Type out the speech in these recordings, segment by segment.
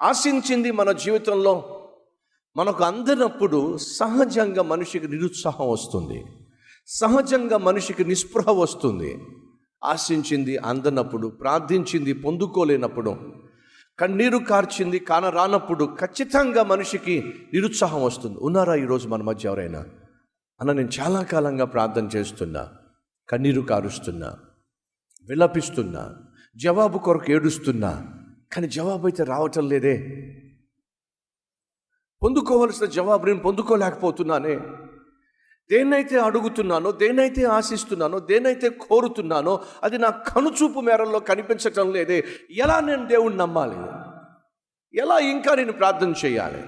ఆశించింది మన జీవితంలో మనకు అందినప్పుడు సహజంగా మనిషికి నిరుత్సాహం వస్తుంది. సహజంగా మనిషికి నిస్పృహ వస్తుంది. ఆశించింది అందనప్పుడు ప్రార్థించింది పొందుకోలేనప్పుడు కన్నీరు కార్చింది కానరానప్పుడు ఖచ్చితంగా మనిషికి నిరుత్సాహం వస్తుంది. ఉన్నారా ఈరోజు మన మధ్య ఎవరైనా? అన్న నేను చాలా కాలంగా ప్రార్థన చేస్తున్నా కన్నీరు కారుస్తున్నా విలపిస్తున్నా జవాబు కొరకు ఏడుస్తున్నా కానీ జవాబు అయితే రావటం లేదే. పొందుకోవలసిన జవాబు నేను పొందుకోలేకపోతున్నానే. దేన్నైతే అడుగుతున్నానో దేన్నైతే ఆశిస్తున్నానో దేన్నైతే కోరుతున్నానో అది నా కనుచూపు మేరల్లో కనిపించటం లేదే. ఎలా నేను దేవుణ్ణి నమ్మాలి? ఎలా ఇంకా నేను ప్రార్థన చేయాలి?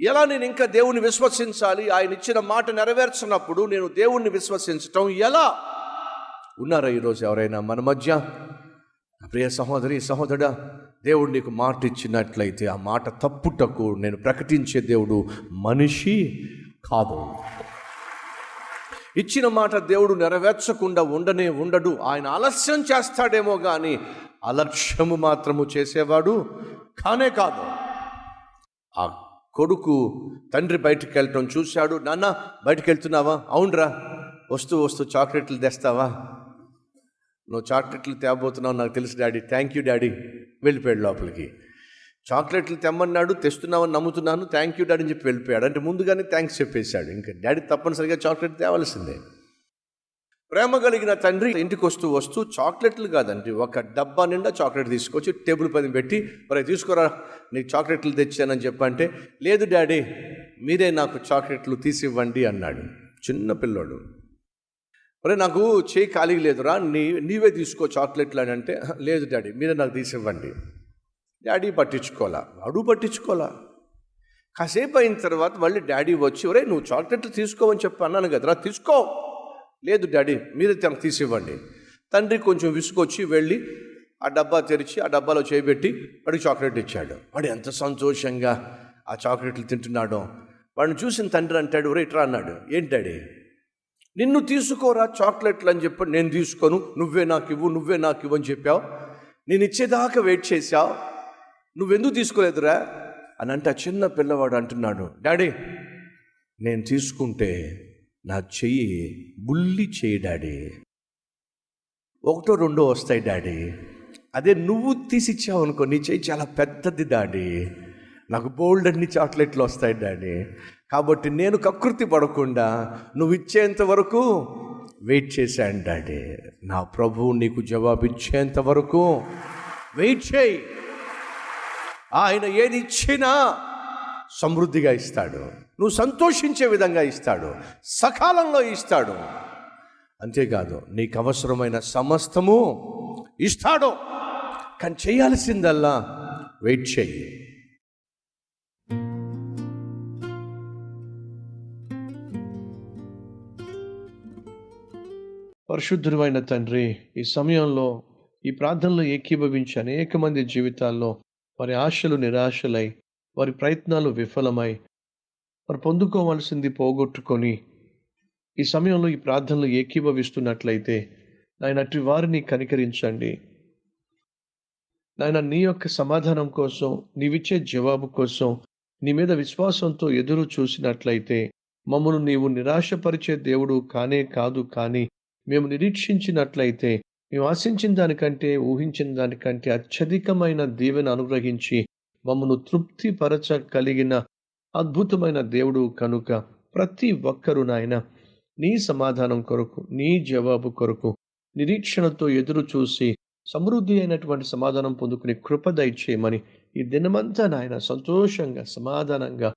ఎలా నేను ఇంకా దేవుణ్ణి విశ్వసించాలి? ఆయన ఇచ్చిన మాట నెరవేర్చినప్పుడు నేను దేవుణ్ణి విశ్వసించటం ఎలా? ఉన్నారా ఈరోజు ఎవరైనా మన మధ్య? ప్రియ సహోదరి సహోదరుడా దేవుడు నీకు మాట ఇచ్చినట్లయితే ఆ మాట తప్పుటకు నేను ప్రకటించే దేవుడు మనిషి కాదు. ఇచ్చిన మాట దేవుడు నెరవేర్చకుండా ఉండనే ఉండడు. ఆయన ఆలస్యం చేస్తాడేమో కానీ అలక్ష్యము మాత్రము చేసేవాడు కానే కాదు. ఆ కొడుకు తండ్రి బయటికి వెళ్ళటం చూశాడు. నాన్న బయటికి వెళ్తున్నావా? అవునరా వస్తూ వస్తూ చాక్లెట్లు తెస్తావా? నువ్వు చాక్లెట్లు తేబోతున్నావు నాకు తెలుసు డాడీ. Thank you daddy. వెళ్ళిపోయాడు లోపలికి. చాక్లెట్లు తెమ్మన్నాడు తెస్తున్నావని నమ్ముతున్నాను థ్యాంక్ యూ డాడీ అని చెప్పి వెళ్ళిపోయాడు. అంటే ముందుగానే థ్యాంక్స్ చెప్పేశాడు. ఇంకా డాడీ తప్పనిసరిగా చాక్లెట్ తేవలసిందే. ప్రేమ కలిగిన తండ్రి ఇంటికి వస్తూ వస్తూ చాక్లెట్లు కాదండి ఒక డబ్బా నిండా చాక్లెట్ తీసుకొచ్చి టేబుల్ పైన పెట్టి మరి తీసుకురా నీకు చాక్లెట్లు తెచ్చానని చెప్పంటే లేదు డాడీ మీరే నాకు చాక్లెట్లు తీసివ్వండి అన్నాడు. చిన్న పిల్లోడు. అరే నాకు చేయి ఖాళీ లేదురా నీ నీవే తీసుకో చాక్లెట్లు అని అంటే లేదు డాడీ మీరే నాకు తీసివ్వండి. డాడీ పట్టించుకోవాలా అడుగు పట్టించుకోవాలా కాసేపు అయిన తర్వాత మళ్ళీ డాడీ వచ్చి ఒరే నువ్వు చాక్లెట్లు తీసుకోవని చెప్పి అన్నాను కదరా తీసుకో. లేదు డాడీ మీరే తనకు తీసివ్వండి. తండ్రి కొంచెం విసుకొచ్చి వెళ్ళి ఆ డబ్బా తెరిచి ఆ డబ్బాలో చేయబెట్టి వాడికి చాక్లెట్ ఇచ్చాడు. వాడు ఎంత సంతోషంగా ఆ చాక్లెట్లు తింటున్నాడో. వాడిని చూసిన తండ్రి అంటాడు ఒరే ఇట్రా అన్నాడు. ఏంటి డాడీ? నిన్ను తీసుకోరా చాక్లెట్లు అని చెప్పి నేను తీసుకోను నువ్వే నాకు ఇవ్వు నువ్వే నాకు ఇవ్వు అని చెప్పావు. నేను ఇచ్చేదాకా వెయిట్ చేశావు నువ్వెందుకు తీసుకోలేదురా? అని అంటే ఆ చిన్న పిల్లవాడు అంటున్నాడు డాడీ నేను తీసుకుంటే నా చెయ్యి బుల్లి చెయ్యి డాడీ. ఒకటో రెండో వస్తాయి డాడీ. అదే నువ్వు తీసిచ్చావు అనుకో నీ చెయ్యి చాలా పెద్దది డాడీ. నాకు బోల్డ్ అన్ని చాక్లెట్లు వస్తాయి డాడీ. కాబట్టి నేను కకృతి పడకుండా నువ్వు ఇచ్చేంత వరకు వెయిట్ చేశాను డాడీ. నా ప్రభువు నీకు జవాబిచ్చేంత వరకు వెయిట్ చేయి. ఆయన ఏది ఇచ్చినా సమృద్ధిగా ఇస్తాడు. నువ్వు సంతోషించే విధంగా ఇస్తాడు. సకాలంలో ఇస్తాడు. అంతేకాదు నీకు అవసరమైన సమస్తము ఇస్తాడు. కానీ చేయాల్సిందల్లా వెయిట్ చేయి. పరిశుద్ధుడైన తండ్రి ఈ సమయంలో ఈ ప్రార్థనలో ఏకీభవించి అనేక మంది జీవితాల్లో వారి ఆశలు నిరాశలై వారి ప్రయత్నాలు విఫలమై వారు పొందుకోవాల్సింది పోగొట్టుకొని ఈ సమయంలో ఈ ప్రార్థనలు ఏకీభవిస్తున్నట్లయితే నాయన అటు వారిని కనికరించండి. నాయన నీ యొక్క సమాధానం కోసం నీవిచ్చే జవాబు కోసం నీ మీద విశ్వాసంతో ఎదురు చూసినట్లయితే మమ్మను నీవు నిరాశపరిచే దేవుడు కానే కాదు కానీ మేము నిరీక్షించినట్లయితే మేము ఆశించిన దానికంటే ఊహించిన దానికంటే అత్యధికమైన దీవెన అనుగ్రహించి మమ్మను తృప్తిపరచ కలిగిన అద్భుతమైన దేవుడు కనుక ప్రతి ఒక్కరూ నాయన నీ సమాధానం కొరకు నీ జవాబు కొరకు నిరీక్షణతో ఎదురు చూసి సమృద్ధి అయినటువంటి సమాధానం పొందుకుని కృప దయచేయమని ఈ దినమంతా నాయన సంతోషంగా సమాధానంగా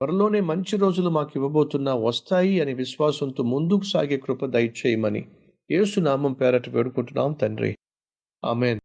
త్వరలోనే మంచి రోజులు మాకు ఇవ్వబోతున్నా వస్తాయి అనే విశ్వాసంతో ముందుకు సాగే కృప దయచేయమని యేసు పేరట వేడుకుంటున్నాం తండ్రి. ఆమెన్.